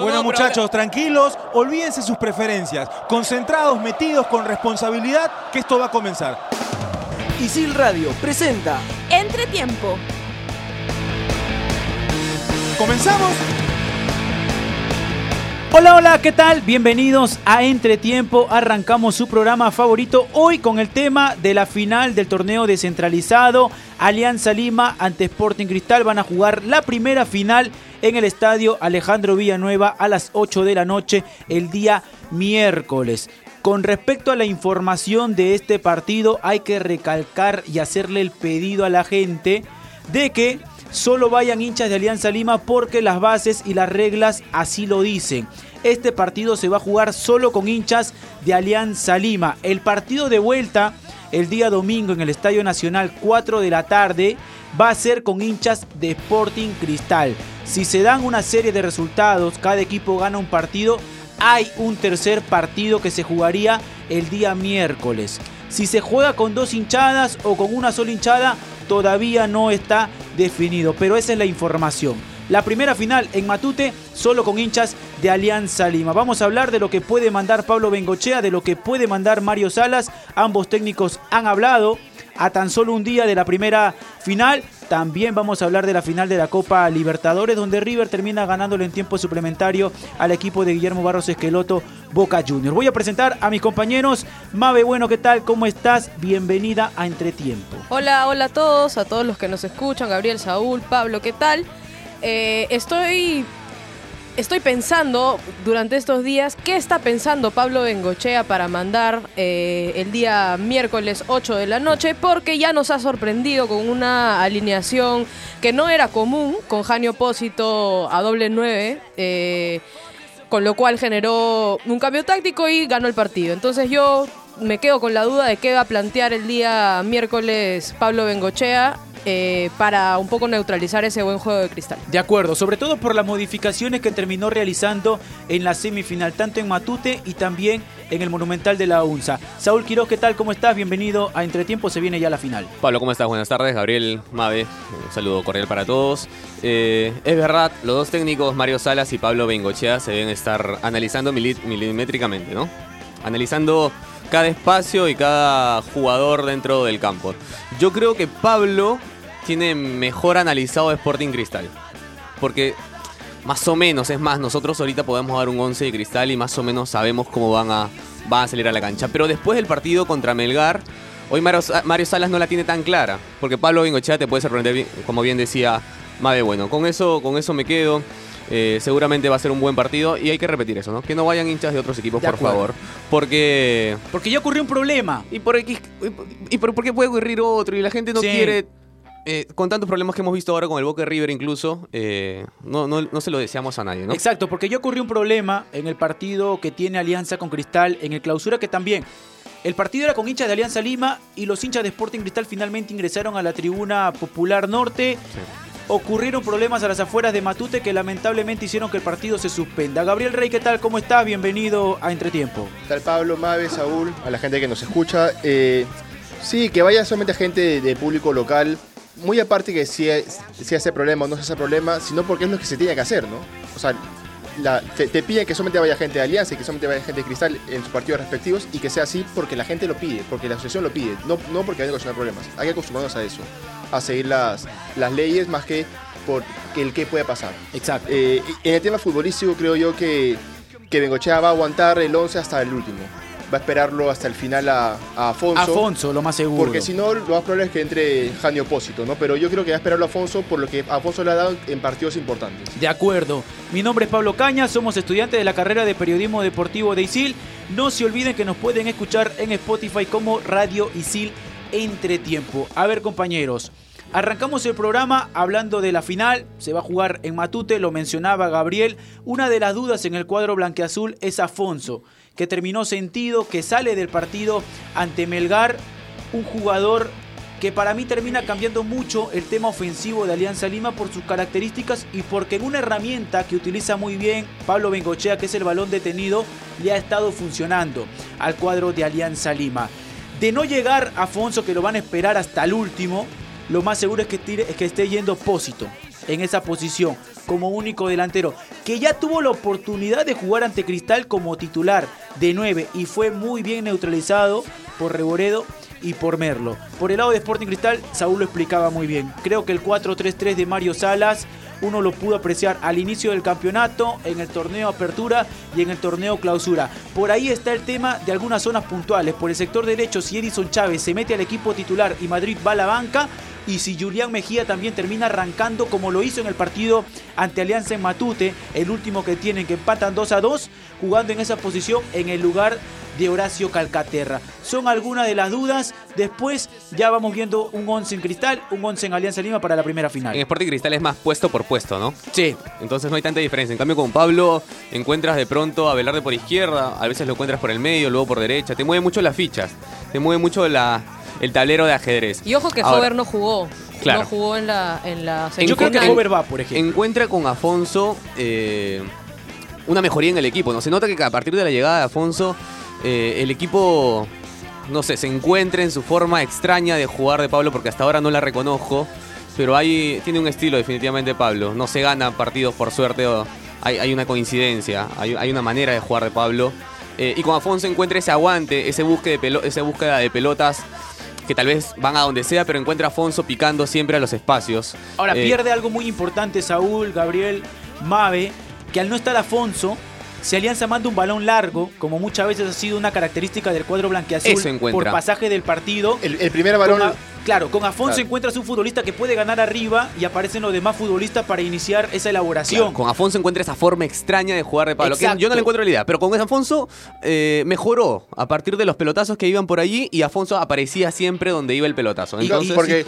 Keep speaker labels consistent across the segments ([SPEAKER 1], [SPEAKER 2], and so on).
[SPEAKER 1] Bueno, muchachos, tranquilos, olvídense sus preferencias, concentrados, metidos con responsabilidad, que esto va a comenzar.
[SPEAKER 2] Isil Radio presenta
[SPEAKER 3] Entretiempo.
[SPEAKER 1] ¿Comenzamos?
[SPEAKER 4] Hola, hola, ¿qué tal? Bienvenidos a Entretiempo. Arrancamos su programa favorito hoy con el tema de la final del torneo descentralizado. Alianza Lima ante Sporting Cristal van a jugar la primera final en el estadio Alejandro Villanueva a las 8 de la noche el día miércoles. Con respecto a la información de este partido, hay que recalcar y hacerle el pedido a la gente de que solo vayan hinchas de Alianza Lima porque las bases y las reglas así lo dicen. Este partido se va a jugar solo con hinchas de Alianza Lima. El partido de vuelta el día domingo en el Estadio Nacional 4 de la tarde va a ser con hinchas de Sporting Cristal. Si se dan una serie de resultados, cada equipo gana un partido, hay un tercer partido que se jugaría el día miércoles. Si se juega con dos hinchadas o con una sola hinchada, todavía no está definido, pero esa es la información. La primera final en Matute solo con hinchas de Alianza Lima. Vamos a hablar de lo que puede mandar Pablo Bengochea, de lo que puede mandar Mario Salas. Ambos técnicos han hablado a tan solo un día de la primera final. También vamos a hablar de la final de la Copa Libertadores, donde River termina ganándolo en tiempo suplementario al equipo de Guillermo Barros Esqueloto Boca Juniors. Voy a presentar a mis compañeros. Mabe, bueno, ¿qué tal? ¿Cómo estás? Bienvenida a Entretiempo.
[SPEAKER 3] Hola, hola a todos, a todos los que nos escuchan, Gabriel, Saúl, Pablo, ¿qué tal? Eh, estoy, estoy pensando durante estos días qué está pensando Pablo Bengochea para mandar eh, el día miércoles 8 de la noche, porque ya nos ha sorprendido con una alineación que no era común, con Janio Opósito a doble 9. Eh, con lo cual generó un cambio táctico y ganó el partido. Entonces yo me quedo con la duda de qué va a plantear el día miércoles Pablo Bengochea eh, para un poco neutralizar ese buen juego de cristal.
[SPEAKER 4] De acuerdo, sobre todo por las modificaciones que terminó realizando en la semifinal, tanto en Matute y también en el Monumental de la UNSA. Saúl Quiroz, ¿qué tal? ¿Cómo estás? Bienvenido a Entretiempo, se viene ya la final.
[SPEAKER 5] Pablo, ¿cómo estás? Buenas tardes. Gabriel Mave, un saludo cordial para todos. Eh, es verdad, los dos técnicos, Mario Salas y Pablo Bengochea, se deben estar analizando milimétricamente, ¿no? Analizando cada espacio y cada jugador dentro del campo. Yo creo que Pablo tiene mejor analizado Sporting Cristal. Porque más o menos, es más, nosotros ahorita podemos dar un 11 de Cristal y más o menos sabemos cómo van a, van a salir a la cancha. Pero después del partido contra Melgar, hoy Mario, Salas no la tiene tan clara. Porque Pablo Bengochea te puede sorprender, como bien decía Mave. Bueno, con eso, con eso me quedo. Eh, seguramente va a ser un buen partido y hay que repetir eso, ¿no? Que no vayan hinchas de otros equipos, por favor. Porque.
[SPEAKER 4] Porque ya ocurrió un problema.
[SPEAKER 5] Y por, y, y por, qué puede ocurrir otro y la gente no quiere eh, con tantos problemas que hemos visto ahora con el Boca River incluso, eh, no, no, se lo deseamos a nadie, ¿no?
[SPEAKER 4] Exacto, porque ya ocurrió un problema en el partido que tiene Alianza con Cristal, en el clausura que también... El partido era con hinchas de Alianza Lima y los hinchas de Sporting Cristal finalmente ingresaron a la tribuna popular norte. Ocurrieron problemas a las afueras de Matute que lamentablemente hicieron que el partido se suspenda. Gabriel Rey, ¿qué tal? ¿Cómo estás? Bienvenido a Entretiempo.
[SPEAKER 6] ¿Qué tal Pablo, Mabe, Saúl, a la gente que nos escucha? Eh, sí, que vaya solamente gente de público local muy aparte que si, si hace problema o no se hace problema, sino porque es lo que se tiene que hacer, ¿no? O sea, te, piden que solamente vaya gente de Alianza y que solamente vaya gente de Cristal en sus partidos respectivos y que sea así porque la gente lo pide, porque la asociación lo pide, no, no porque haya que solucionar problemas. Hay que acostumbrarnos a eso, a seguir las, las leyes más que por el qué puede pasar.
[SPEAKER 4] Exacto.
[SPEAKER 6] Eh, en el tema futbolístico creo yo que, que Bengochea va a aguantar el 11 hasta el último va a esperarlo hasta el final a, Afonso.
[SPEAKER 4] Afonso, lo más seguro.
[SPEAKER 6] Porque si no, lo más probable es que entre Jani Opósito, ¿no? Pero yo creo que va a esperarlo a Afonso por lo que Afonso le ha dado en partidos importantes.
[SPEAKER 4] De acuerdo. Mi nombre es Pablo Caña, somos estudiantes de la carrera de Periodismo Deportivo de ISIL. No se olviden que nos pueden escuchar en Spotify como Radio ISIL Entretiempo. A ver, compañeros. Arrancamos el programa hablando de la final, se va a jugar en Matute, lo mencionaba Gabriel. Una de las dudas en el cuadro blanqueazul es Afonso que terminó sentido, que sale del partido ante Melgar, un jugador que para mí termina cambiando mucho el tema ofensivo de Alianza Lima por sus características y porque en una herramienta que utiliza muy bien Pablo Bengochea, que es el balón detenido, le ha estado funcionando al cuadro de Alianza Lima. De no llegar Afonso, que lo van a esperar hasta el último, lo más seguro es que, es que esté yendo Pósito. En esa posición como único delantero, que ya tuvo la oportunidad de jugar ante Cristal como titular de 9 y fue muy bien neutralizado por Reboredo y por Merlo. Por el lado de Sporting Cristal, Saúl lo explicaba muy bien. Creo que el 4-3-3 de Mario Salas uno lo pudo apreciar al inicio del campeonato, en el torneo Apertura y en el torneo Clausura. Por ahí está el tema de algunas zonas puntuales. Por el sector derecho, si Edison Chávez se mete al equipo titular y Madrid va a la banca, y si Julián Mejía también termina arrancando como lo hizo en el partido ante Alianza en Matute, el último que tienen que empatan 2 a 2, jugando en esa posición en el lugar de Horacio Calcaterra. Son algunas de las dudas. Después ya vamos viendo un 11 en Cristal, un 11 en Alianza Lima para la primera final.
[SPEAKER 5] En Sporting Cristal es más puesto por puesto, ¿no?
[SPEAKER 4] Sí.
[SPEAKER 5] Entonces no hay tanta diferencia. En cambio, con Pablo encuentras de pronto a Velarde por izquierda, a veces lo encuentras por el medio, luego por derecha. Te mueve mucho las fichas, te mueve mucho la, el tablero de ajedrez.
[SPEAKER 3] Y ojo que
[SPEAKER 5] Ahora,
[SPEAKER 3] Hover no jugó.
[SPEAKER 5] Claro.
[SPEAKER 3] No jugó en la, en la
[SPEAKER 4] Yo creo que. Hover va, por ejemplo.
[SPEAKER 5] encuentra con Afonso eh, una mejoría en el equipo. ¿no? Se nota que a partir de la llegada de Afonso, eh, el equipo, no sé, se encuentra en su forma extraña de jugar de Pablo, porque hasta ahora no la reconozco. Pero hay, tiene un estilo definitivamente Pablo. No se gana partidos por suerte. o hay, hay una coincidencia, hay, hay una manera de jugar de Pablo. Eh, y con Afonso encuentra ese aguante, ese búsqueda, de pelo- esa búsqueda de pelotas que tal vez van a donde sea, pero encuentra a Afonso picando siempre a los espacios.
[SPEAKER 4] Ahora
[SPEAKER 5] Eh,
[SPEAKER 4] pierde algo muy importante Saúl, Gabriel, Mave, que al no estar Afonso, si Alianza manda un balón largo, como muchas veces ha sido una característica del cuadro blanqueazul
[SPEAKER 5] Eso encuentra.
[SPEAKER 4] por pasaje del partido.
[SPEAKER 6] El, el primer balón.
[SPEAKER 4] Claro, con Afonso
[SPEAKER 6] Claro.
[SPEAKER 4] encuentras un futbolista que puede ganar arriba y aparecen los demás futbolistas para iniciar esa elaboración.
[SPEAKER 5] Claro, con Afonso encuentra esa forma extraña de jugar de Pablo. que yo no le encuentro la idea, pero con Afonso eh, mejoró a partir de los pelotazos que iban por allí y Afonso aparecía siempre donde iba el pelotazo.
[SPEAKER 4] Y-
[SPEAKER 5] Entonces,
[SPEAKER 4] y
[SPEAKER 6] porque-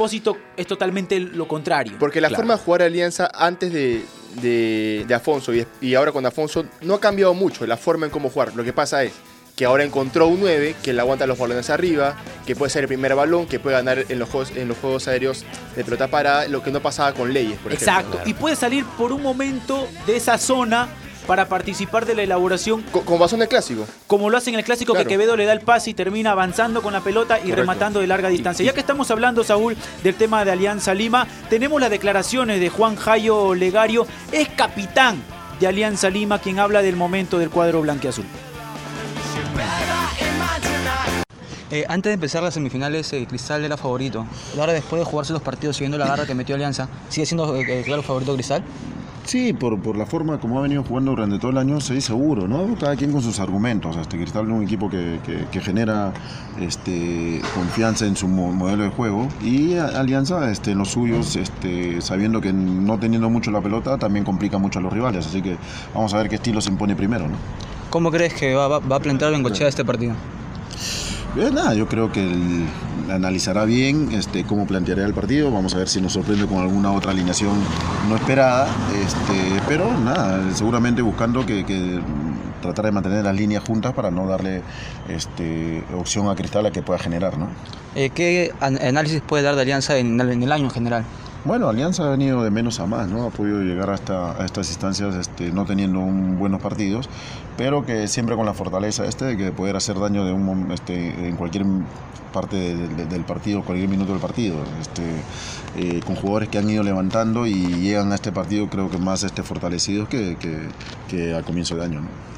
[SPEAKER 4] es totalmente lo contrario.
[SPEAKER 6] Porque la
[SPEAKER 5] Claro.
[SPEAKER 6] forma de jugar Alianza antes de, de- de Afonso y, y ahora con Afonso no ha cambiado mucho la forma en cómo jugar. Lo que pasa es que ahora encontró un 9 que le aguanta los balones arriba, que puede ser el primer balón, que puede ganar en los juegos, en los juegos aéreos de pelota para lo que no pasaba con Leyes, por
[SPEAKER 4] Exacto.
[SPEAKER 6] ejemplo.
[SPEAKER 4] Y puede salir por un momento de esa zona para participar de la elaboración
[SPEAKER 6] Co- Con base en el clásico.
[SPEAKER 4] como lo hace en el clásico
[SPEAKER 6] Claro.
[SPEAKER 4] que Quevedo le da el pase y termina avanzando con la pelota y
[SPEAKER 6] Correcto.
[SPEAKER 4] rematando de larga distancia. Ya que estamos hablando, Saúl, del tema de Alianza Lima, tenemos las declaraciones de Juan Jayo Legario, es capitán de Alianza Lima, quien habla del momento del cuadro blanqueazul.
[SPEAKER 7] Eh, antes de empezar las semifinales, eh, Cristal era favorito. Ahora, después de jugarse los partidos siguiendo la garra que metió Alianza, ¿sigue siendo eh, eh, claro favorito Cristal?
[SPEAKER 8] Sí, por, por la forma como ha venido jugando durante todo el año, sí, seguro, ¿no? Cada quien con sus argumentos. Este Cristal es un equipo que, que- que genera este, confianza en su mo- modelo de juego y Alianza en este, los suyos, este, sabiendo que no teniendo mucho la pelota, también complica mucho a los rivales. Así que vamos a ver qué estilo se impone primero, ¿no?
[SPEAKER 7] ¿Cómo crees que va, va- va a plantear Bengochea este partido?
[SPEAKER 8] Eh, nada, yo creo que analizará bien este, cómo planteará el partido. Vamos a ver si nos sorprende con alguna otra alineación no esperada. Este, pero nada, seguramente buscando que, tratar de mantener las líneas juntas para no darle este, opción a Cristal a que pueda generar. ¿no?
[SPEAKER 7] Eh, ¿Qué an- análisis puede dar de Alianza en, en el año en general?
[SPEAKER 8] Bueno, Alianza ha venido de menos a más, ¿no? Ha podido llegar hasta a estas instancias este, no teniendo un- buenos partidos, pero que siempre con la fortaleza este de que poder hacer daño de un, este, en cualquier parte de- de- del partido, cualquier minuto del partido. Este, eh, con jugadores que han ido levantando y llegan a este partido creo que más este, fortalecidos que, que, que a comienzo de año, ¿no?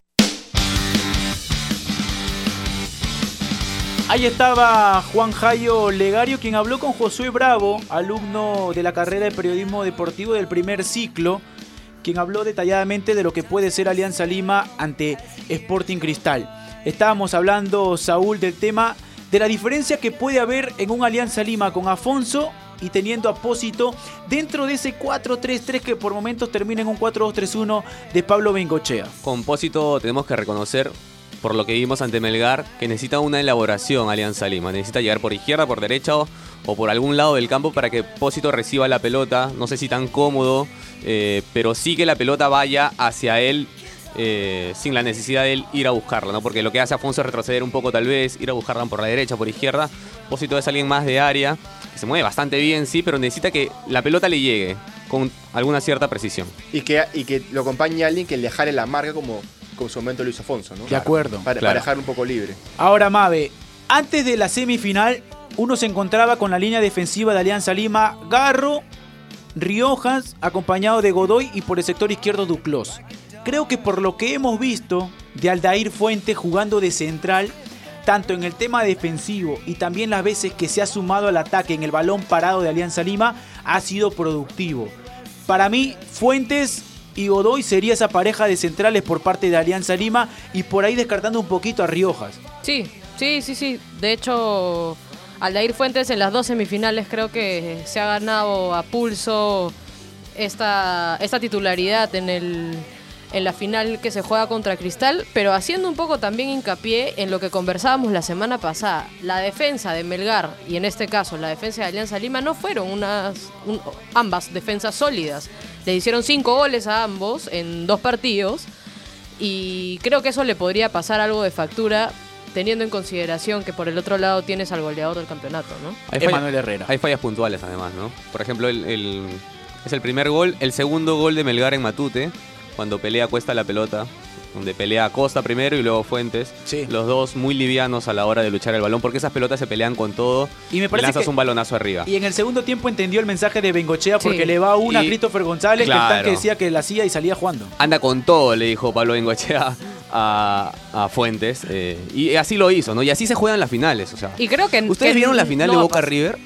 [SPEAKER 4] Ahí estaba Juan Jayo Legario, quien habló con Josué Bravo, alumno de la carrera de periodismo deportivo del primer ciclo, quien habló detalladamente de lo que puede ser Alianza Lima ante Sporting Cristal. Estábamos hablando, Saúl, del tema de la diferencia que puede haber en un Alianza Lima con Afonso y teniendo Apósito dentro de ese 4-3-3 que por momentos termina en un 4-2-3-1 de Pablo Bengochea.
[SPEAKER 5] Compósito tenemos que reconocer, por lo que vimos ante Melgar, que necesita una elaboración Alianza Lima. Necesita llegar por izquierda, por derecha o, por algún lado del campo para que Pósito reciba la pelota. No sé si tan cómodo, eh, pero sí que la pelota vaya hacia él. eh, sin la necesidad de él ir a buscarla, ¿no? Porque lo que hace Afonso es retroceder un poco tal vez, ir a buscarla por la derecha, por izquierda. Pósito es alguien más de área, se mueve bastante bien, sí, pero necesita que la pelota le llegue con alguna cierta precisión.
[SPEAKER 6] Y que, y que lo acompañe alguien que le jale la marca como en su momento hizo Afonso, ¿no?
[SPEAKER 4] De acuerdo.
[SPEAKER 6] Para,
[SPEAKER 5] Claro.
[SPEAKER 6] para dejar un poco libre.
[SPEAKER 4] Ahora, Mave, antes de la semifinal, uno se encontraba con la línea defensiva de Alianza Lima, Garro, Riojas, acompañado de Godoy y por el sector izquierdo Duclos. Creo que por lo que hemos visto de Aldair Fuente jugando de central, tanto en el tema defensivo y también las veces que se ha sumado al ataque en el balón parado de Alianza Lima, ha sido productivo. Para mí, Fuentes y Godoy sería esa pareja de centrales por parte de Alianza Lima y por ahí descartando un poquito a Riojas.
[SPEAKER 3] Sí, sí, sí, sí. De hecho, Aldair Fuentes en las dos semifinales creo que se ha ganado a pulso esta, titularidad en el en la final que se juega contra Cristal, pero haciendo un poco también hincapié en lo que conversábamos la semana pasada. La defensa de Melgar y en este caso la defensa de Alianza Lima no fueron unas un- ambas defensas sólidas. Le hicieron cinco goles a ambos en dos partidos y creo que eso le podría pasar algo de factura teniendo en consideración que por el otro lado tienes al goleador del campeonato, ¿no?
[SPEAKER 5] Hay
[SPEAKER 4] Emanuel Herrera.
[SPEAKER 5] Hay fallas puntuales además, ¿no? Por ejemplo, el, el- es el primer gol, el segundo gol de Melgar en Matute, cuando pelea Cuesta la pelota, donde pelea Costa primero y luego Fuentes.
[SPEAKER 4] Sí.
[SPEAKER 5] Los dos muy livianos a la hora de luchar el balón, porque esas pelotas se pelean con todo
[SPEAKER 4] Y me parece
[SPEAKER 5] lanzas
[SPEAKER 4] que-
[SPEAKER 5] un balonazo arriba.
[SPEAKER 4] Y en el segundo tiempo entendió el mensaje de Bengochea porque
[SPEAKER 3] Sí.
[SPEAKER 4] le va una a
[SPEAKER 5] Y-
[SPEAKER 4] Christopher González, que el tanque decía que la hacía y salía jugando.
[SPEAKER 5] Anda con todo, le dijo Pablo Bengochea a, a Fuentes. eh, y así lo hizo, ¿no? Y así se juegan las finales, o sea.
[SPEAKER 3] Y creo que
[SPEAKER 5] ¿Ustedes
[SPEAKER 3] que
[SPEAKER 5] vieron la final
[SPEAKER 3] no
[SPEAKER 5] de
[SPEAKER 3] a
[SPEAKER 5] Boca. River?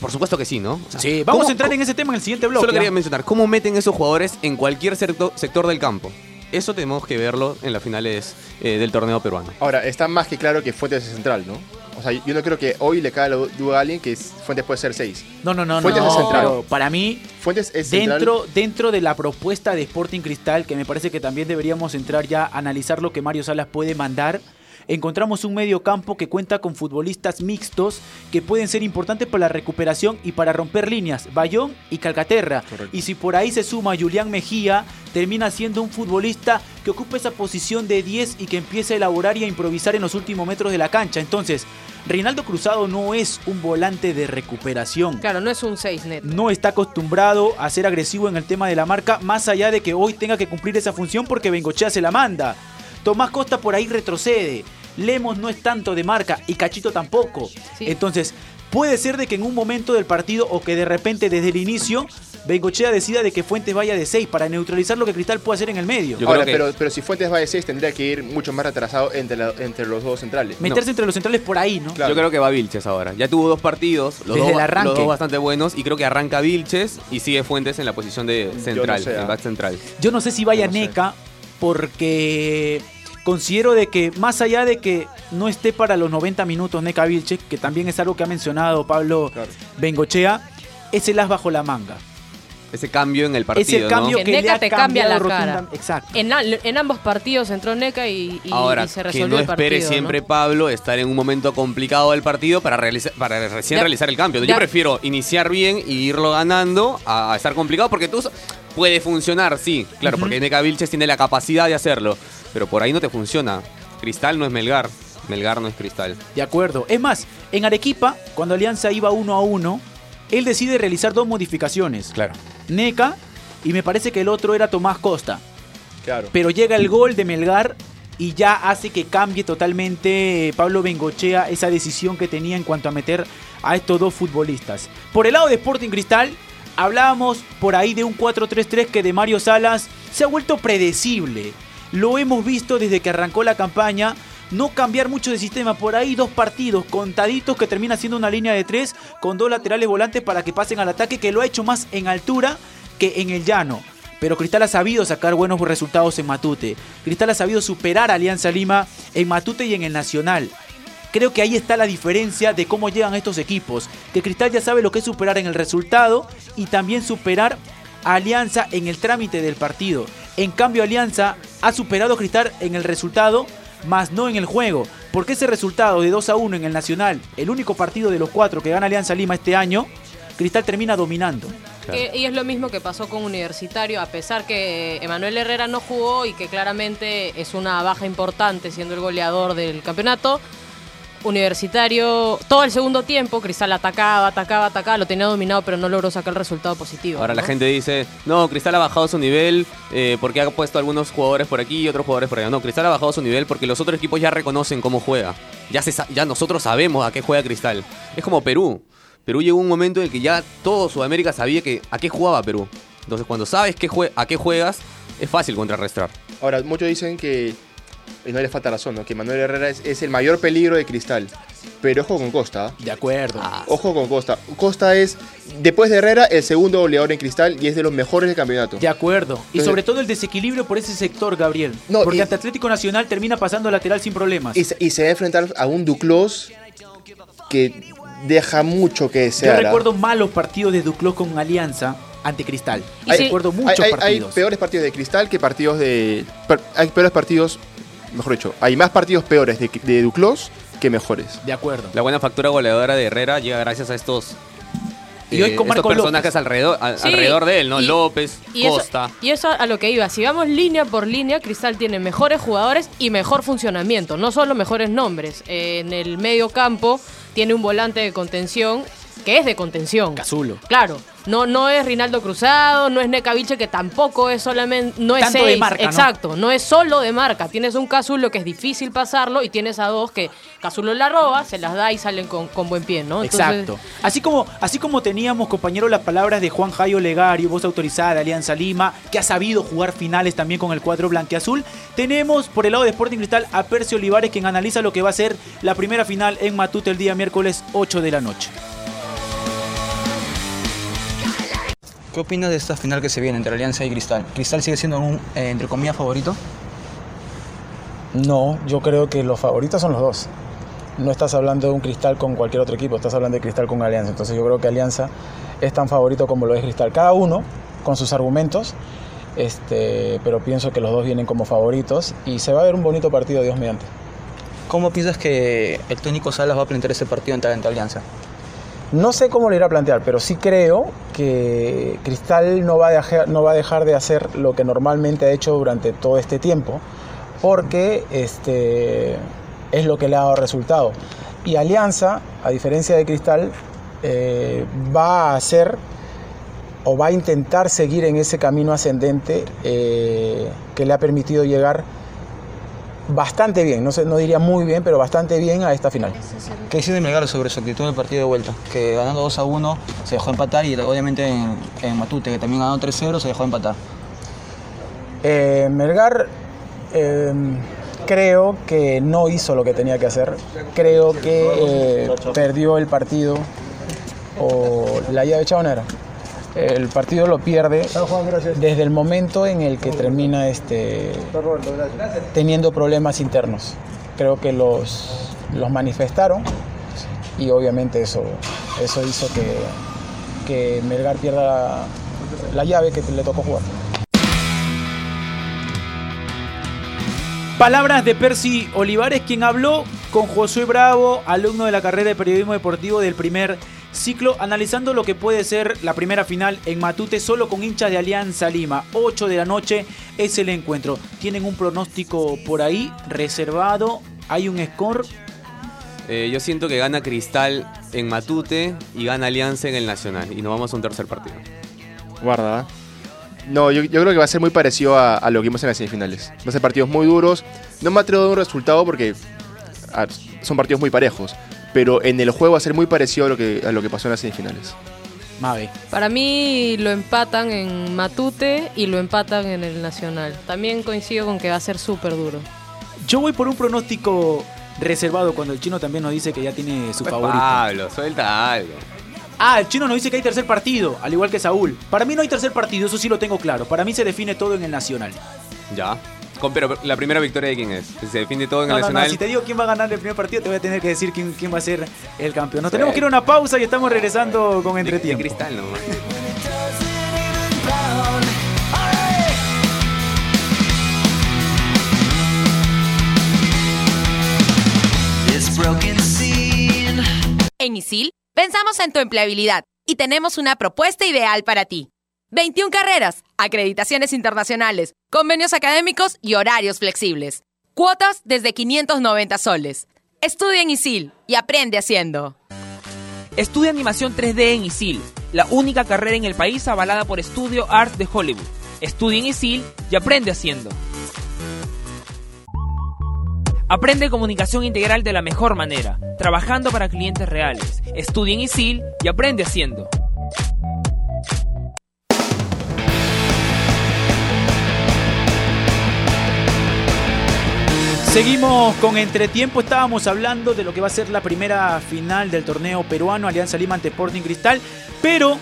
[SPEAKER 5] Por supuesto que sí, ¿no? O sea,
[SPEAKER 4] Sí, vamos
[SPEAKER 5] ¿cómo-
[SPEAKER 4] a entrar en ese tema en el siguiente bloque.
[SPEAKER 5] Solo quería
[SPEAKER 4] ¿ah?
[SPEAKER 5] mencionar, ¿cómo meten esos jugadores en cualquier sector, sector del campo? Eso tenemos que verlo en las finales eh, del torneo peruano.
[SPEAKER 6] Ahora, está más que claro que Fuentes es central, ¿no? O sea, yo no creo que hoy le caiga la duda a alguien que es- Fuentes puede ser 6.
[SPEAKER 4] No, no, no,
[SPEAKER 6] Fuentes
[SPEAKER 4] no.
[SPEAKER 6] es central.
[SPEAKER 4] pero para mí,
[SPEAKER 6] Fuentes es central.
[SPEAKER 4] dentro, dentro de la propuesta de Sporting Cristal, que me parece que también deberíamos entrar ya a analizar lo que Mario Salas puede mandar, encontramos un medio campo que cuenta con futbolistas mixtos que pueden ser importantes para la recuperación y para romper líneas, Bayón y Calcaterra.
[SPEAKER 6] Correcto.
[SPEAKER 4] Y si por ahí se suma Julián Mejía, termina siendo un futbolista que ocupa esa posición de 10 y que empieza a elaborar y a improvisar en los últimos metros de la cancha. Entonces, Reinaldo Cruzado no es un volante de recuperación
[SPEAKER 3] Claro, no es un 6 net.
[SPEAKER 4] no está acostumbrado a ser agresivo en el tema de la marca, más allá de que hoy tenga que cumplir esa función porque Bengochea se la manda. Tomás Costa por ahí retrocede. Lemos no es tanto de marca y Cachito tampoco.
[SPEAKER 3] Sí.
[SPEAKER 4] Entonces, puede ser de que en un momento del partido o que de repente desde el inicio Bengochea decida de que Fuentes vaya de 6 para neutralizar lo que Cristal puede hacer en el medio.
[SPEAKER 5] Yo
[SPEAKER 6] Ahora,
[SPEAKER 5] creo que-
[SPEAKER 6] pero, pero si Fuentes va de 6, tendría que ir mucho más retrasado entre, la- entre los dos centrales.
[SPEAKER 4] Meterse entre los centrales por ahí, ¿no?
[SPEAKER 6] Claro.
[SPEAKER 5] Yo creo que va Vilches ahora. Ya tuvo dos partidos, los,
[SPEAKER 4] Desde
[SPEAKER 5] dos,
[SPEAKER 4] el arranque.
[SPEAKER 5] los dos bastante buenos, y creo que arranca Vilches y sigue Fuentes en la posición de central,
[SPEAKER 6] sé,
[SPEAKER 5] en
[SPEAKER 6] ah.
[SPEAKER 5] back central.
[SPEAKER 4] Yo no sé si vaya
[SPEAKER 6] No sé.
[SPEAKER 4] Porque considero de que más allá de que no esté para los 90 minutos Neca Vilches, que también es algo que ha mencionado Pablo
[SPEAKER 6] Claro.
[SPEAKER 4] Bengochea, es el as bajo la manga.
[SPEAKER 5] Ese cambio en el partido,
[SPEAKER 4] es el cambio
[SPEAKER 3] Que
[SPEAKER 4] que,
[SPEAKER 3] Neca
[SPEAKER 4] le ha
[SPEAKER 3] te cambia la cara.
[SPEAKER 4] Exacto.
[SPEAKER 3] En, al- en ambos partidos entró Neca y, y-
[SPEAKER 5] Ahora,
[SPEAKER 3] y se
[SPEAKER 5] que no
[SPEAKER 3] el partido.
[SPEAKER 5] espere siempre
[SPEAKER 3] ¿no?
[SPEAKER 5] Pablo estar en un momento complicado del partido para, realizar, para recién
[SPEAKER 3] Ya-
[SPEAKER 5] realizar el cambio. Yo
[SPEAKER 3] ya-
[SPEAKER 5] prefiero iniciar bien y irlo ganando a, a estar complicado porque tú puede funcionar, sí, claro, porque Neca Vilches tiene la capacidad de hacerlo, pero por ahí no te funciona. Cristal no es Melgar, Melgar no es Cristal.
[SPEAKER 4] De acuerdo. Es más, en Arequipa, cuando Alianza iba uno a uno, él decide realizar dos modificaciones.
[SPEAKER 5] Claro.
[SPEAKER 4] Neca y me parece que el otro era Tomás Costa.
[SPEAKER 6] Claro.
[SPEAKER 4] pero llega el gol de Melgar y ya hace que cambie totalmente eh, Pablo Bengochea esa decisión que tenía en cuanto a meter a estos dos futbolistas. Por el lado de Sporting Cristal, hablábamos por ahí de un 4-3-3 que de Mario Salas se ha vuelto predecible. Lo hemos visto desde que arrancó la campaña. No cambiar mucho de sistema, por ahí dos partidos contaditos que termina siendo una línea de tres con dos laterales volantes para que pasen al ataque, que lo ha hecho más en altura que en el llano. Pero Cristal ha sabido sacar buenos resultados en Matute. Cristal ha sabido superar a Alianza Lima en Matute y en el Nacional. Creo que ahí está la diferencia de cómo llegan estos equipos. Que Cristal ya sabe lo que es superar en el resultado y también superar a Alianza en el trámite del partido. En cambio, Alianza ha superado a Cristal en el resultado, más no en el juego. Porque ese resultado de 2 a 1 en el Nacional, el único partido de los cuatro que gana Alianza Lima este año, Cristal termina dominando.
[SPEAKER 3] Y es lo mismo que pasó con Universitario, a pesar que Emanuel Herrera no jugó y que claramente es una baja importante siendo el goleador del campeonato. Universitario, todo el segundo tiempo, Cristal atacaba, atacaba, atacaba, lo tenía dominado, pero no logró sacar el resultado positivo.
[SPEAKER 5] Ahora la gente dice, no, Cristal ha bajado su nivel eh, porque ha puesto algunos jugadores por aquí y otros jugadores por allá. No, Cristal ha bajado su nivel porque los otros equipos ya reconocen cómo juega. Ya, se sa- ya nosotros sabemos a qué juega Cristal. Es como Perú. Perú llegó un momento en el que ya todo Sudamérica sabía que a qué jugaba Perú. Entonces, cuando sabes qué jue- a qué juegas, es fácil contrarrestar.
[SPEAKER 6] Ahora, muchos dicen que, y no les falta razón, ¿no? que Manuel Herrera es, es el mayor peligro de Cristal. Pero ojo con Costa. ¿ah?
[SPEAKER 4] De acuerdo.
[SPEAKER 6] Ojo con Costa. Costa es, después de Herrera, el segundo goleador en Cristal y es de los mejores del campeonato.
[SPEAKER 4] De acuerdo. Y sobre todo el desequilibrio por ese sector, Gabriel.
[SPEAKER 6] No,
[SPEAKER 4] Porque
[SPEAKER 6] y-
[SPEAKER 4] ante Atlético Nacional termina pasando lateral sin problemas.
[SPEAKER 6] Y se, y se va a enfrentar a un Duclos que deja mucho que
[SPEAKER 4] Yo
[SPEAKER 6] desear. ¿ah?
[SPEAKER 4] recuerdo malos partidos de Duclos con Alianza ante Cristal.
[SPEAKER 3] Y
[SPEAKER 4] Hay, recuerdo
[SPEAKER 6] Hay,
[SPEAKER 4] muchos
[SPEAKER 6] hay- hay
[SPEAKER 4] partidos.
[SPEAKER 6] peores partidos de Cristal que partidos de... per- hay peores partidos, mejor dicho, hay más partidos peores de, de Duclos que mejores.
[SPEAKER 4] De acuerdo.
[SPEAKER 5] La buena factura goleadora de Herrera llega gracias a estos,
[SPEAKER 4] Y hoy con
[SPEAKER 5] estos
[SPEAKER 4] Marco
[SPEAKER 5] personajes
[SPEAKER 4] López.
[SPEAKER 5] alrededor, a-
[SPEAKER 3] Sí,
[SPEAKER 5] alrededor de él, ¿no?
[SPEAKER 3] y-
[SPEAKER 5] López,
[SPEAKER 3] Y eso,
[SPEAKER 5] Costa.
[SPEAKER 3] y eso a lo que iba. Si vamos línea por línea, Cristal tiene mejores jugadores y mejor funcionamiento. No solo mejores nombres. Eh, en el medio campo tiene un volante de contención que es de contención.
[SPEAKER 4] Cazulo.
[SPEAKER 3] Claro, no, no es Rinaldo Cruzado, no es Necaviche, que tampoco es solamente. No es
[SPEAKER 4] Tanto de marca.
[SPEAKER 3] Exacto, ¿no? es solo de marca. Tienes un Cazulo que es difícil pasarlo y tienes a dos que Cazulo la roba, se las da y salen con, con buen pie, ¿no? Entonces,
[SPEAKER 4] Exacto. Así como, así como teníamos, compañero, las palabras de Juan Jairo Legario, voz autorizada de Alianza Lima, que ha sabido jugar finales también con el cuadro blanqueazul, tenemos por el lado de Sporting Cristal a Percio Olivares, quien analiza lo que va a ser la primera final en Matute el día miércoles 8 de la noche.
[SPEAKER 7] ¿Qué opinas de esta final que se viene entre Alianza y Cristal? ¿Cristal sigue siendo un, eh, entre comillas, favorito?
[SPEAKER 9] No, yo creo que los favoritos son los dos. No estás hablando de un Cristal con cualquier otro equipo, estás hablando de Cristal con Alianza. Entonces yo creo que Alianza es tan favorito como lo es Cristal. Cada uno con sus argumentos, este, pero pienso que los dos vienen como favoritos y se va a ver un bonito partido, Dios mediante.
[SPEAKER 7] ¿Cómo piensas que el técnico Salas va a plantear ese partido entre, entre Alianza?
[SPEAKER 9] No sé cómo lo irá a plantear, pero sí creo que Cristal no va, a dejar, no va a dejar de hacer lo que normalmente ha hecho durante todo este tiempo, porque este, es lo que le ha dado resultado. Y Alianza, a diferencia de Cristal, eh, va a hacer o va a intentar seguir en ese camino ascendente eh, que le ha permitido llegar bastante bien, no, sé, no diría muy bien, pero bastante bien a esta final.
[SPEAKER 7] ¿Qué dice de Melgar sobre su actitud en el partido de vuelta? Que ganando 2 a 1 se dejó empatar y obviamente en, en Matute, que también ganó 3-0, se dejó empatar.
[SPEAKER 9] Eh, Melgar eh, creo que no hizo lo que tenía que hacer. Creo que eh, perdió el partido o la llave chabonera. El partido lo pierde desde el momento en el que termina este, teniendo problemas internos. Creo que los, los manifestaron y obviamente eso, eso hizo que, que Melgar pierda la, la llave que le tocó jugar.
[SPEAKER 4] Palabras de Percy Olivares, quien habló con Josué Bravo, alumno de la carrera de periodismo deportivo del primer ciclo, analizando lo que puede ser la primera final en Matute solo con hinchas de Alianza Lima. 8 de la noche es el encuentro. Tienen un pronóstico por ahí reservado. Hay un score.
[SPEAKER 5] Eh, yo siento que gana Cristal en Matute y gana Alianza en el Nacional. Y nos vamos a un tercer partido.
[SPEAKER 6] Guarda. ¿ah? No, yo, yo creo que va a ser muy parecido a, a lo que vimos en las semifinales. Va a ser partidos muy duros. No me atrevo a dar un resultado porque a son partidos muy parejos. Pero en el juego va a ser muy parecido a lo que, a lo que pasó en las semifinales.
[SPEAKER 4] Mabe.
[SPEAKER 3] Para mí lo empatan en Matute y lo empatan en el Nacional. También coincido con que va a ser súper duro.
[SPEAKER 4] Yo voy por un pronóstico reservado cuando el chino también nos dice que ya tiene su
[SPEAKER 5] Pues
[SPEAKER 4] favorito.
[SPEAKER 5] Pablo, suelta algo.
[SPEAKER 4] Ah, el chino nos dice que hay tercer partido, al igual que Saúl. Para mí no hay tercer partido, eso sí lo tengo claro. Para mí se define todo en el Nacional.
[SPEAKER 5] Ya. Con- pero la primera victoria de quién es. Se define todo en
[SPEAKER 4] No,
[SPEAKER 5] el
[SPEAKER 4] no, no,
[SPEAKER 5] Nacional.
[SPEAKER 4] si te digo quién va a ganar el primer partido, te voy a tener que decir quién, quién va a ser el campeón. Nos
[SPEAKER 5] Sí.
[SPEAKER 4] tenemos que ir a una pausa y estamos regresando con
[SPEAKER 5] de- de
[SPEAKER 4] entretiempo.
[SPEAKER 5] Cristal nomás.
[SPEAKER 10] En ISIL, pensamos en tu empleabilidad y tenemos una propuesta ideal para ti. 21 carreras, acreditaciones internacionales, convenios académicos y horarios flexibles. Cuotas desde 590 soles. Estudia en ISIL y aprende haciendo.
[SPEAKER 11] Estudia animación 3D en ISIL, la única carrera en el país avalada por Studio Art de Hollywood. Estudia en ISIL y aprende haciendo. Aprende comunicación integral de la mejor manera, trabajando para clientes reales. Estudia en ISIL y aprende haciendo.
[SPEAKER 4] Seguimos con entretiempo, estábamos hablando de lo que va a ser la primera final del torneo peruano, Alianza Lima ante Sporting Cristal, pero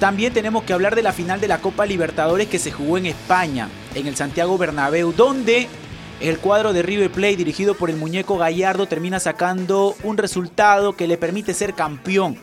[SPEAKER 4] también tenemos que hablar de la final de la Copa Libertadores que se jugó en España, en el Santiago Bernabéu, donde el cuadro de River Plate dirigido por el muñeco Gallardo termina sacando un resultado que le permite ser campeón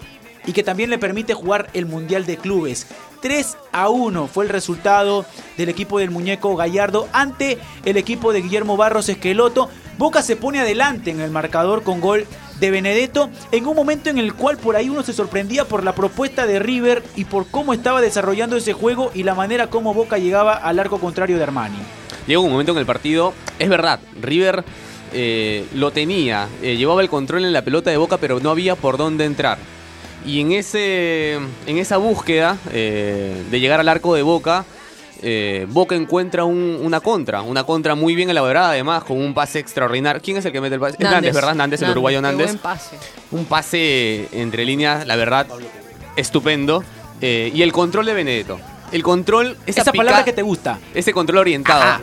[SPEAKER 4] y que también le permite jugar el Mundial de Clubes. 3 a 1 fue el resultado del equipo del muñeco Gallardo ante el equipo de Guillermo Barros Esqueloto. Boca se pone adelante en el marcador con gol de Benedetto en un momento en el cual por ahí uno se sorprendía por la propuesta de River y por cómo estaba desarrollando ese juego y la manera como Boca llegaba al arco contrario de Armani.
[SPEAKER 5] Llegó un momento en el partido, es verdad, River eh, lo tenía, eh, llevaba el control en la pelota de Boca pero no había por dónde entrar. Y en, ese, en esa búsqueda eh, de llegar al arco de Boca, eh, Boca encuentra un- una contra, una contra muy bien elaborada además, con un pase extraordinario. ¿Quién es el que mete el pase? Es Nández, ¿verdad? Nández, el uruguayo Nández.
[SPEAKER 3] buen pase.
[SPEAKER 5] Un pase entre líneas, la verdad, estupendo. Eh, y el control de Benedetto. El control, esa,
[SPEAKER 4] Esa
[SPEAKER 5] pica-
[SPEAKER 4] palabra que te gusta.
[SPEAKER 5] ese control orientado.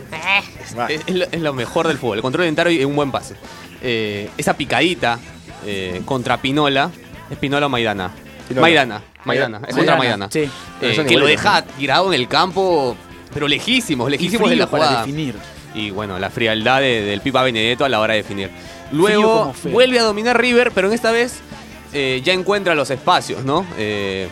[SPEAKER 5] Es, es lo, es lo mejor del fútbol. El control orientado y un buen pase. Eh, esa picadita eh, contra Pinola. ¿Es Pinola o Maidana?
[SPEAKER 6] Pinola.
[SPEAKER 5] Maidana. Maidana. Es contra
[SPEAKER 4] Maidana, sí.
[SPEAKER 5] Eh, que lo deja tirado en el campo, pero lejísimos, lejísimos de
[SPEAKER 4] frío
[SPEAKER 5] la
[SPEAKER 4] para
[SPEAKER 5] jugada.
[SPEAKER 4] definir.
[SPEAKER 5] Y bueno, la frialdad de- del Pipa Benedetto a la hora de definir. Luego vuelve a dominar River, pero en esta vez eh, ya encuentra los espacios, ¿no? Eh,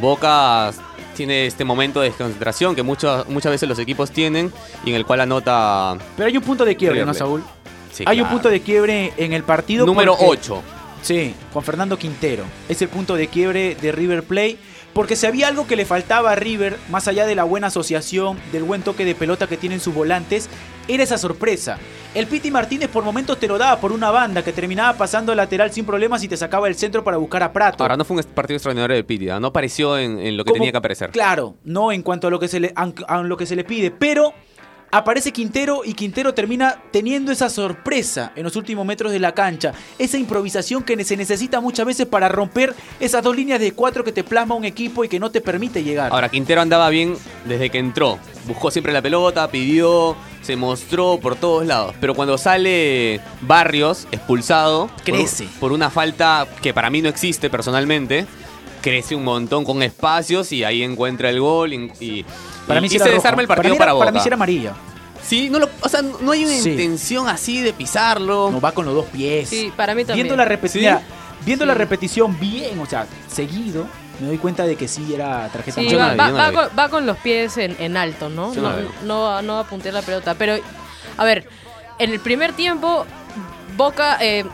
[SPEAKER 5] Boca tiene este momento de desconcentración que muchas muchas veces los equipos tienen y en el cual anota
[SPEAKER 4] Pero hay un punto de quiebre,
[SPEAKER 5] River
[SPEAKER 4] ¿no. Saúl?
[SPEAKER 5] Sí,
[SPEAKER 4] hay un punto de quiebre en el partido.
[SPEAKER 5] número
[SPEAKER 4] porque-
[SPEAKER 5] 8.
[SPEAKER 4] Sí, Juan Fernando Quintero. Es el punto de quiebre de River Plate. Porque si había algo que le faltaba a River, más allá de la buena asociación, del buen toque de pelota que tienen sus volantes, era esa sorpresa. El Piti Martínez por momentos te lo daba por una banda que terminaba pasando lateral sin problemas y te sacaba el centro para buscar a Prato.
[SPEAKER 5] Ahora no fue un partido extraordinario de Pítida, no apareció en, en lo que tenía que aparecer.
[SPEAKER 4] Claro, no en cuanto a lo que se le, a, a lo que se le pide, pero aparece Quintero y Quintero termina teniendo esa sorpresa en los últimos metros de la cancha, esa improvisación que se necesita muchas veces para romper esas dos líneas de cuatro que te plasma un equipo y que no te permite llegar.
[SPEAKER 5] Ahora, Quintero andaba bien desde que entró. Buscó siempre la pelota, pidió, se mostró por todos lados. Pero cuando sale Barrios, expulsado, por-
[SPEAKER 4] Crece.
[SPEAKER 5] Por, una falta que para mí no existe personalmente, crece un montón con espacios y ahí encuentra el gol y, y-
[SPEAKER 4] para mí
[SPEAKER 5] y
[SPEAKER 4] sí
[SPEAKER 5] se desarma el
[SPEAKER 4] Para
[SPEAKER 5] partido
[SPEAKER 4] mí
[SPEAKER 5] para,
[SPEAKER 4] era-
[SPEAKER 5] Boca.
[SPEAKER 4] Para mí sí era amarilla.
[SPEAKER 5] Sí, no lo- o sea, no hay una
[SPEAKER 4] Sí.
[SPEAKER 5] intención así de pisarlo.
[SPEAKER 4] No va con los dos pies.
[SPEAKER 3] Sí, para mí también.
[SPEAKER 4] Viendo la repetición, viendo
[SPEAKER 3] Sí.
[SPEAKER 4] la repetición bien, o sea, seguido, me doy cuenta de que sí era tarjeta
[SPEAKER 3] Sí, va,
[SPEAKER 5] vi,
[SPEAKER 3] va- va con, va con los pies en, en alto, ¿no?
[SPEAKER 5] Yo
[SPEAKER 3] No,
[SPEAKER 5] no
[SPEAKER 3] no va a puntear la pelota. Pero, a ver, en el primer tiempo, Boca, eh,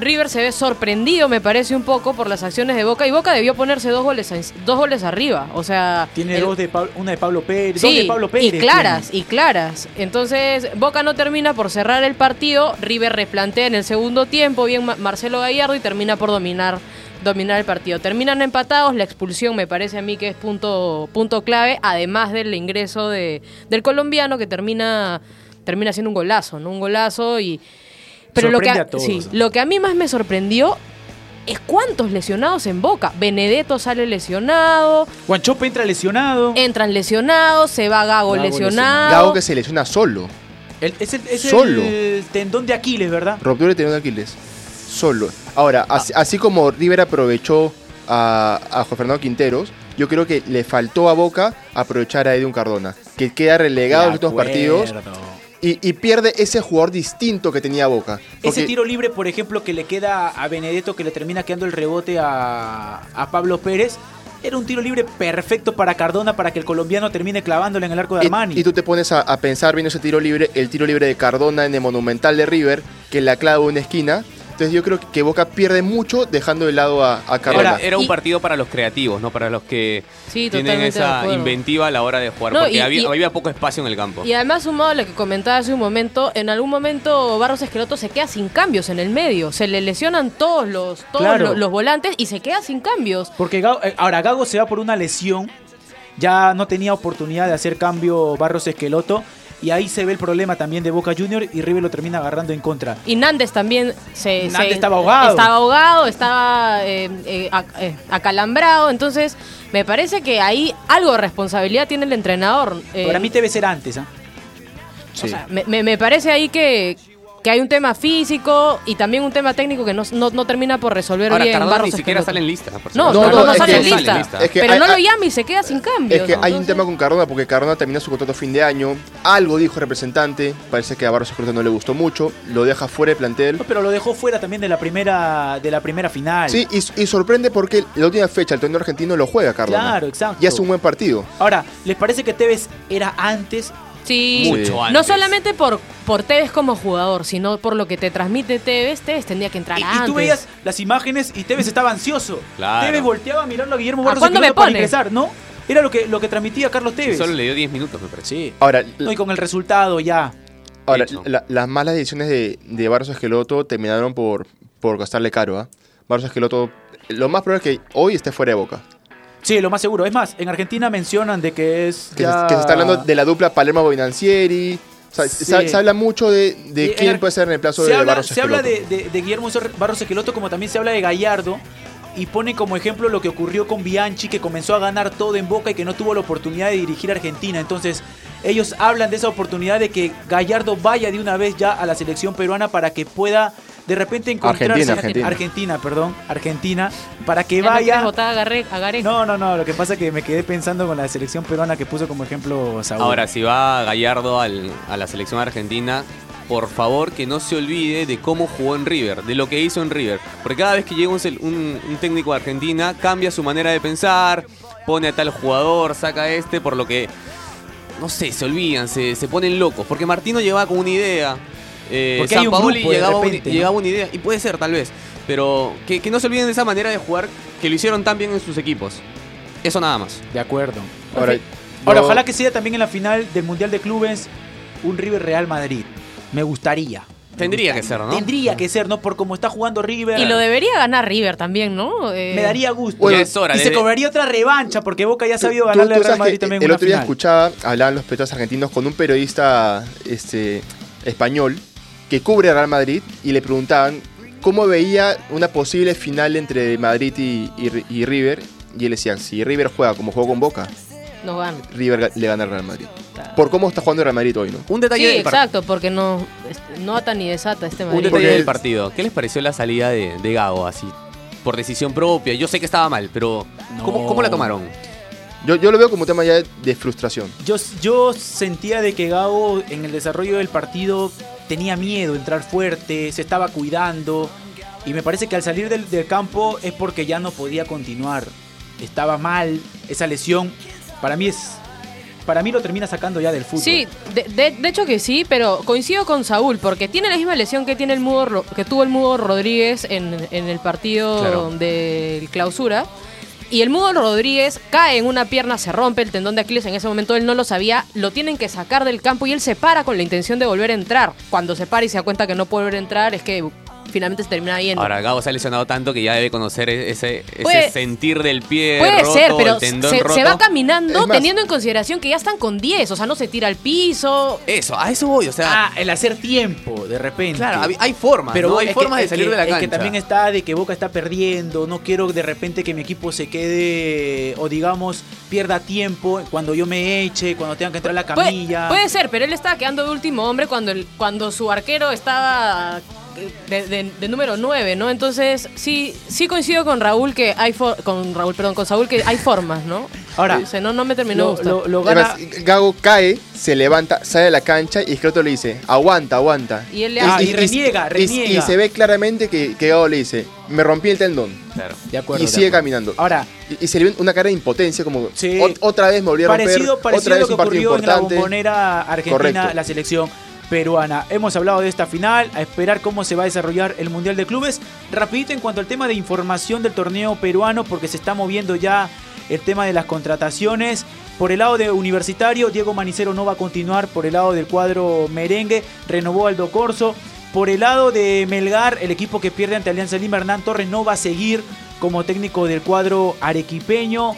[SPEAKER 3] River se ve sorprendido, me parece un poco, por las acciones de Boca. Y Boca debió ponerse dos goles, dos goles arriba. O sea.
[SPEAKER 4] Tiene
[SPEAKER 3] el-
[SPEAKER 4] dos de Pablo- una de Pablo Pérez, dos de Pablo Pérez.
[SPEAKER 3] y claras, y claras. Entonces, Boca no termina por cerrar el partido, River replantea en el segundo tiempo, bien Ma- Marcelo Gallardo, y termina por dominar, dominar el partido. Terminan empatados, la expulsión me parece a mí que es punto, punto clave, además del ingreso de, del colombiano que termina, termina siendo un golazo, ¿no? Un golazo y... Pero lo que, a,
[SPEAKER 4] a todos.
[SPEAKER 3] sí, lo que a mí más me sorprendió es cuántos lesionados en Boca. Benedetto sale lesionado,
[SPEAKER 4] Guanchope entra lesionado.
[SPEAKER 3] entran lesionados, se va Gago,
[SPEAKER 4] Gago
[SPEAKER 3] lesionado.
[SPEAKER 4] lesionado.
[SPEAKER 6] Gago que se lesiona solo.
[SPEAKER 4] El- es el, es
[SPEAKER 6] Solo.
[SPEAKER 4] el tendón de Aquiles, ¿verdad?
[SPEAKER 6] Ruptura de tendón de Aquiles. Solo. Ahora, así, así como River aprovechó a, a Juan Fernando Quinteros, yo creo que le faltó a Boca aprovechar a Edwin Cardona, que queda relegado en últimos partidos. Y, y pierde ese jugador distinto que tenía Boca.
[SPEAKER 4] Ese tiro libre, por ejemplo, que le queda a Benedetto, que le termina quedando el rebote a, a Pablo Pérez, era un tiro libre perfecto para Cardona para que el colombiano termine clavándole en el arco de Armani.
[SPEAKER 6] y tú te pones a, a pensar viendo ese tiro libre, el tiro libre de Cardona en el Monumental de River, que la clava en una esquina. Entonces yo creo que Boca pierde mucho dejando de lado a, a Cardona.
[SPEAKER 5] Era, era un
[SPEAKER 3] Y-
[SPEAKER 5] partido para los creativos, no para los que
[SPEAKER 3] Sí,
[SPEAKER 5] tienen esa inventiva a la hora de jugar,
[SPEAKER 3] No,
[SPEAKER 5] porque
[SPEAKER 3] y-
[SPEAKER 5] había,
[SPEAKER 3] y-
[SPEAKER 5] había poco espacio en el campo.
[SPEAKER 3] Y además, sumado a lo que comentaba hace un momento, en algún momento Barros Esqueloto se queda sin cambios en el medio. Se le lesionan todos los, todos
[SPEAKER 4] Claro.
[SPEAKER 3] los, los volantes y se queda sin cambios.
[SPEAKER 4] Porque Gago- eh, ahora Gago se va por una lesión, ya no tenía oportunidad de hacer cambio Barros Esqueloto. Y ahí se ve el problema también de Boca Junior y River lo termina agarrando en contra.
[SPEAKER 3] Y Nández también se,
[SPEAKER 4] Nández
[SPEAKER 3] se-
[SPEAKER 4] estaba ahogado.
[SPEAKER 3] Estaba ahogado, estaba eh, eh, ac- eh, acalambrado. Entonces, me parece que ahí algo de responsabilidad tiene el entrenador. Eh,
[SPEAKER 4] Para mí debe ser antes, ¿ah?
[SPEAKER 3] o sea, me, me- me parece ahí que, que hay un tema físico y también un tema técnico que no, no- no termina por resolver
[SPEAKER 5] Ahora,
[SPEAKER 3] bien
[SPEAKER 5] Cardona
[SPEAKER 3] Barros
[SPEAKER 5] ni siquiera
[SPEAKER 3] Esqueloto.
[SPEAKER 5] sale en lista. por
[SPEAKER 3] No, no, no, no sale en lista.
[SPEAKER 6] es que
[SPEAKER 3] pero
[SPEAKER 6] hay-
[SPEAKER 3] no lo llama y se queda sin cambio.
[SPEAKER 6] Es que hay un tema con Cardona porque Cardona termina su contrato a fin de año. Algo dijo el representante. Parece que a Barros Esqueloto no le gustó mucho. Lo deja fuera del plantel.
[SPEAKER 4] Pero lo dejó fuera también de la primera, de la primera final.
[SPEAKER 6] Sí, y, y sorprende porque la última fecha el torneo argentino lo juega Cardona.
[SPEAKER 4] Claro, exacto.
[SPEAKER 6] Y hace un buen partido.
[SPEAKER 4] Ahora, ¿les parece que Tevez era antes?
[SPEAKER 3] Sí,
[SPEAKER 6] Mucho
[SPEAKER 3] no
[SPEAKER 6] antes.
[SPEAKER 3] solamente por, por Tevez como jugador, sino por lo que te transmite Tevez. Tevez tendría que entrar
[SPEAKER 4] Y, y
[SPEAKER 3] antes.
[SPEAKER 4] tú veías las imágenes y Tevez estaba ansioso.
[SPEAKER 5] Claro.
[SPEAKER 4] Tevez volteaba a mirarlo a Guillermo
[SPEAKER 3] ¿A
[SPEAKER 4] Barros
[SPEAKER 3] cuándo me
[SPEAKER 4] Esqueloto para
[SPEAKER 3] pone?
[SPEAKER 4] ingresar, ¿no? Era lo que, lo que transmitía Carlos Tevez.
[SPEAKER 5] Solo le dio 10 minutos, me parece.
[SPEAKER 6] Ahora,
[SPEAKER 4] No, y con el resultado ya.
[SPEAKER 6] ahora la- las malas decisiones de, de Barros Esqueloto terminaron por, por gastarle caro. ¿ah? Barros Esqueloto, lo más probable es que hoy esté fuera de boca.
[SPEAKER 4] Sí, lo más seguro. Es más, en Argentina mencionan de que es.
[SPEAKER 6] Que,
[SPEAKER 4] ya-
[SPEAKER 6] se, que se está hablando de la dupla Palermo-Boinancieri. O sea,
[SPEAKER 4] Sí.
[SPEAKER 6] se, se habla mucho de, quién puede ser en el plazo de
[SPEAKER 4] habla,
[SPEAKER 6] Barros
[SPEAKER 4] se habla
[SPEAKER 6] Esqueloto.
[SPEAKER 4] de, de- de Guillermo Barros Esqueloto como también se habla de Gallardo y pone como ejemplo lo que ocurrió con Bianchi que comenzó a ganar todo en Boca y que no tuvo la oportunidad de dirigir a Argentina. Entonces ellos hablan de esa oportunidad de que Gallardo vaya de una vez ya a la selección peruana para que pueda de repente encontrarse
[SPEAKER 6] Argentina, Argentina.
[SPEAKER 4] Argentina, perdón, Argentina, para que
[SPEAKER 3] Ya no
[SPEAKER 4] vaya.
[SPEAKER 3] votar a Garre- a Gareca.
[SPEAKER 4] No, no, no, lo que pasa es que me quedé pensando con la selección peruana que puso como ejemplo Saúl.
[SPEAKER 5] Ahora, si va Gallardo al- a la selección argentina, por favor que no se olvide de cómo jugó en River, de lo que hizo en River. Porque cada vez que llega un- un técnico de Argentina, cambia su manera de pensar, pone a tal jugador, saca a este, por lo que, no sé, se olvidan, se, se ponen locos. Porque Martino llevaba con una idea. Eh,
[SPEAKER 4] Porque hay un
[SPEAKER 5] Sampaoli
[SPEAKER 4] grupo de
[SPEAKER 5] llegaba, un-
[SPEAKER 4] repente, ¿no?
[SPEAKER 5] llegaba una idea, y puede ser tal vez, pero que, que no se olviden de esa manera de jugar que lo hicieron tan bien en sus equipos. Eso nada más.
[SPEAKER 4] De acuerdo.
[SPEAKER 6] Ahora,
[SPEAKER 4] Ahora,
[SPEAKER 6] yo-
[SPEAKER 4] ojalá que sea también en la final del Mundial de Clubes un River Real Madrid. Me gustaría.
[SPEAKER 5] Tendría que ser, ¿no?
[SPEAKER 4] Tendría que ser, ¿no? Por cómo está jugando River.
[SPEAKER 3] Y lo debería ganar River también, ¿no? Eh,
[SPEAKER 4] Me daría gusto.
[SPEAKER 6] Bueno,
[SPEAKER 5] Ya es hora
[SPEAKER 4] y se cobraría otra revancha porque Boca ya ha sabido ganarle al Real Madrid también
[SPEAKER 6] El
[SPEAKER 4] una
[SPEAKER 6] otro día
[SPEAKER 4] final.
[SPEAKER 6] escuchaba, hablaban los periodistas argentinos con un periodista este, español que cubre al Real Madrid y le preguntaban cómo veía una posible final entre Madrid y, y- y River. Y él decía, si River juega como jugó con Boca. River le gana al Real Madrid. Por cómo está jugando el Real Madrid hoy, ¿no?
[SPEAKER 5] Un
[SPEAKER 3] Sí,
[SPEAKER 5] detalle del par-
[SPEAKER 3] exacto, porque no, este, no ata ni desata este
[SPEAKER 5] Un
[SPEAKER 3] Madrid.
[SPEAKER 5] detalle
[SPEAKER 6] Porque-
[SPEAKER 5] del partido. ¿Qué les pareció la salida de, de Gago así? Por decisión propia. Yo sé que estaba mal, pero ¿cómo,
[SPEAKER 4] No.
[SPEAKER 5] cómo la tomaron?
[SPEAKER 6] Yo, yo lo veo como un tema ya de, de frustración.
[SPEAKER 4] Yo, yo sentía de que Gago en el desarrollo del partido tenía miedo, entrar fuerte, se estaba cuidando. Y me parece que al salir del, del campo es porque ya no podía continuar. Estaba mal, esa lesión. Para mí es. Para mí lo termina sacando ya del fútbol.
[SPEAKER 3] Sí, de, de- de hecho que sí, pero coincido con Saúl, porque tiene la misma lesión que tiene el Mudo que tuvo el Mudo Rodríguez en, en el partido
[SPEAKER 5] Claro.
[SPEAKER 3] del clausura. Y el Mudo Rodríguez cae en una pierna, se rompe el tendón de Aquiles, en ese momento él no lo sabía, lo tienen que sacar del campo y él se para con la intención de volver a entrar. Cuando se para y se da cuenta que no puede volver a entrar, es que finalmente se termina yendo.
[SPEAKER 5] Ahora, Gago se ha lesionado tanto que ya debe conocer e- ese, ese
[SPEAKER 3] Puede-
[SPEAKER 5] sentir del pie
[SPEAKER 3] Puede
[SPEAKER 5] roto,
[SPEAKER 3] ser, pero
[SPEAKER 5] el tendón
[SPEAKER 3] se,
[SPEAKER 5] roto.
[SPEAKER 3] se va caminando
[SPEAKER 6] más-
[SPEAKER 3] teniendo en consideración que ya están con 10, o sea, no se tira al piso.
[SPEAKER 5] Eso, a eso voy, o sea...
[SPEAKER 4] Ah, el hacer tiempo, de repente.
[SPEAKER 5] claro, hay formas,
[SPEAKER 4] Pero
[SPEAKER 5] ¿no? Hay formas
[SPEAKER 4] que-
[SPEAKER 5] de salir
[SPEAKER 4] que-
[SPEAKER 5] de la cancha.
[SPEAKER 4] que también está de que Boca está perdiendo. No quiero de repente que mi equipo se quede o digamos pierda tiempo cuando yo me eche, cuando tenga que entrar a la camilla.
[SPEAKER 3] puede ser, pero él estaba quedando de último hombre cuando, el, cuando su arquero estaba de, de- de número 9, ¿no? Entonces, sí, sí coincido con Raúl que hay for- con Raúl, perdón, con Saúl que hay formas, ¿no?
[SPEAKER 4] Ahora,
[SPEAKER 3] O sea, no, no me terminó
[SPEAKER 4] lo,
[SPEAKER 3] gustar.
[SPEAKER 4] lo- lo gana.
[SPEAKER 6] Además, Gago cae, se levanta, sale a la cancha y Esqueloto le dice, aguanta, aguanta.
[SPEAKER 3] Y él le
[SPEAKER 4] Ah,
[SPEAKER 3] hace-
[SPEAKER 4] y reniega,
[SPEAKER 6] y-
[SPEAKER 4] reniega.
[SPEAKER 6] Y, se ve claramente que, que Gago le dice, me rompí el tendón.
[SPEAKER 5] Claro.
[SPEAKER 4] de acuerdo.
[SPEAKER 6] y sigue
[SPEAKER 4] acuerdo.
[SPEAKER 6] caminando.
[SPEAKER 4] Ahora,
[SPEAKER 6] Y, y se le ve una cara de impotencia, como
[SPEAKER 4] Sí.
[SPEAKER 6] "Ot- otra vez me volví a romper,
[SPEAKER 4] parecido, parecido
[SPEAKER 6] otra
[SPEAKER 4] a
[SPEAKER 6] vez
[SPEAKER 4] lo que ocurrió en la
[SPEAKER 6] importante.
[SPEAKER 4] bombonera argentina,
[SPEAKER 6] Correcto.
[SPEAKER 4] la selección peruana. Hemos hablado de esta final, a esperar cómo se va a desarrollar el Mundial de Clubes. Rapidito en cuanto al tema de información del torneo peruano, porque se está moviendo ya el tema de las contrataciones. Por el lado de Universitario, Diego Manicero no va a continuar. Por el lado del cuadro merengue, renovó Aldo Corso. Por el lado de Melgar, el equipo que pierde ante Alianza Lima, Hernán Torres no va a seguir como técnico del cuadro arequipeño.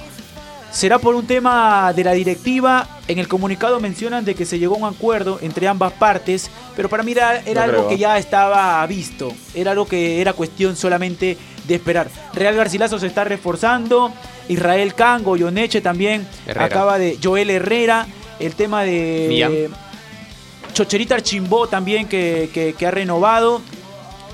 [SPEAKER 4] Será por un tema de la directiva En el comunicado mencionan de que se llegó a un acuerdo entre ambas partes, pero para mí era, era
[SPEAKER 6] No
[SPEAKER 4] algo
[SPEAKER 6] creo.
[SPEAKER 4] que ya estaba visto, era algo que era cuestión solamente de esperar. Real Garcilaso se está reforzando, Israel Cango, Yoneche también,
[SPEAKER 5] Herrera.
[SPEAKER 4] acaba de Joel Herrera, el tema de
[SPEAKER 5] Millán.
[SPEAKER 4] Chocherita Archimbó también que, que- que ha renovado.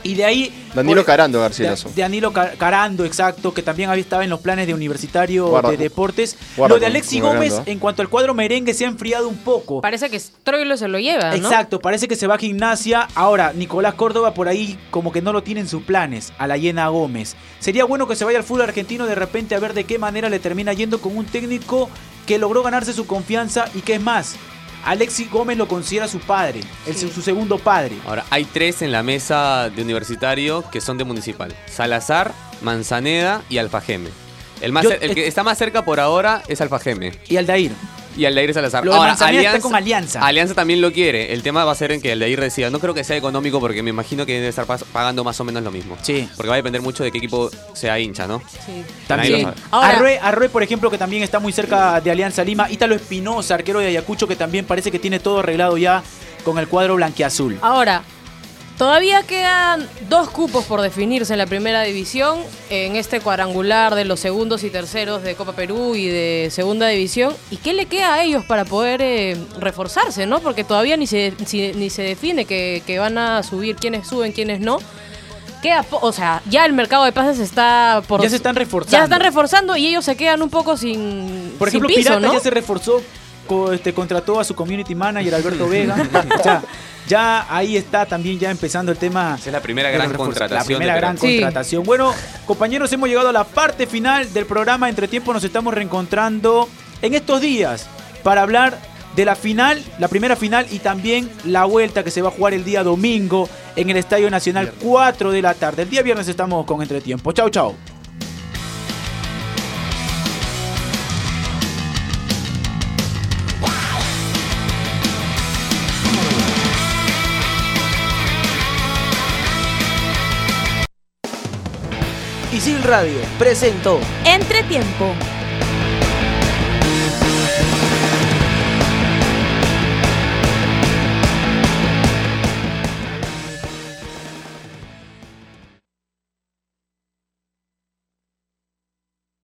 [SPEAKER 4] Y de ahí.
[SPEAKER 6] Danilo
[SPEAKER 4] por-
[SPEAKER 6] Carando,
[SPEAKER 4] de Danilo Ca- Carando, exacto, que también había estaba en los planes de Universitario
[SPEAKER 6] Guarda-
[SPEAKER 4] de Deportes.
[SPEAKER 6] guarda
[SPEAKER 4] Lo de Alexi Gómez,
[SPEAKER 6] ¿eh?
[SPEAKER 4] en cuanto al cuadro merengue, se ha enfriado un poco.
[SPEAKER 3] Parece que Troilo se lo lleva, ¿no?
[SPEAKER 4] Exacto, parece que se va a gimnasia. Ahora, Nicolás Córdoba por ahí como que no lo tiene en sus planes, a la llena Gómez. Sería bueno que se vaya al fútbol argentino de repente a ver de qué manera le termina yendo con un técnico que logró ganarse su confianza y que es más, Alexi Gómez lo considera su padre, el-
[SPEAKER 3] Sí.
[SPEAKER 4] su segundo padre.
[SPEAKER 5] Ahora, hay tres en la mesa de universitario que son de municipal. Salazar, Manzaneda y Alfajeme. El, más
[SPEAKER 4] Yo-
[SPEAKER 5] cer- el que está más cerca por ahora es Alfajeme.
[SPEAKER 4] Y Aldair.
[SPEAKER 5] Y Aldair Salazar.
[SPEAKER 4] Lo de
[SPEAKER 5] Ahora,
[SPEAKER 4] Manzaneda está con Alianza.
[SPEAKER 5] Alianza también lo quiere. El tema va a ser en que Aldair decida. No creo que sea económico porque me imagino que debe estar pas- pagando más o menos lo mismo.
[SPEAKER 4] Sí.
[SPEAKER 5] Porque va a depender mucho de qué equipo sea hincha, ¿no?
[SPEAKER 3] Sí.
[SPEAKER 4] También.
[SPEAKER 5] Nadie lo sabe.
[SPEAKER 3] Ahora-
[SPEAKER 4] Arrué, Arrué, por ejemplo, que también está muy cerca de Alianza Lima. Ítalo Espinosa, arquero de Ayacucho, que también parece que tiene todo arreglado ya con el cuadro blanquiazul.
[SPEAKER 3] Ahora, todavía quedan dos cupos por definirse en la primera división, en este cuadrangular de los segundos y terceros de Copa Perú y de segunda división. ¿Y qué le queda a ellos para poder eh, reforzarse, no? Porque todavía ni se, si- ni se define que, que van a subir, quiénes suben, quiénes no. Queda o sea, ya el mercado de pases está por...
[SPEAKER 4] Ya se están reforzando.
[SPEAKER 3] Ya se están reforzando y ellos se quedan un poco sin,
[SPEAKER 4] Por
[SPEAKER 3] sin
[SPEAKER 4] ejemplo,
[SPEAKER 3] piso,
[SPEAKER 4] Pirata
[SPEAKER 3] ¿no?
[SPEAKER 4] ya se reforzó, co- este, contrató a su community manager Alberto Vega. o sea, ya ahí está también ya empezando el tema.
[SPEAKER 5] Esa es la primera gran contratación.
[SPEAKER 4] La primera gran.
[SPEAKER 3] Sí.
[SPEAKER 4] contratación. Bueno, compañeros, hemos llegado a la parte final del programa. Entre tiempo nos estamos reencontrando en estos días para hablar de la final, la primera final y también la vuelta que se va a jugar el día domingo en el Estadio Nacional 4 de la tarde. El día viernes estamos con Entretiempo. Chau, chau.
[SPEAKER 2] Isil Radio presentó
[SPEAKER 10] Entretiempo.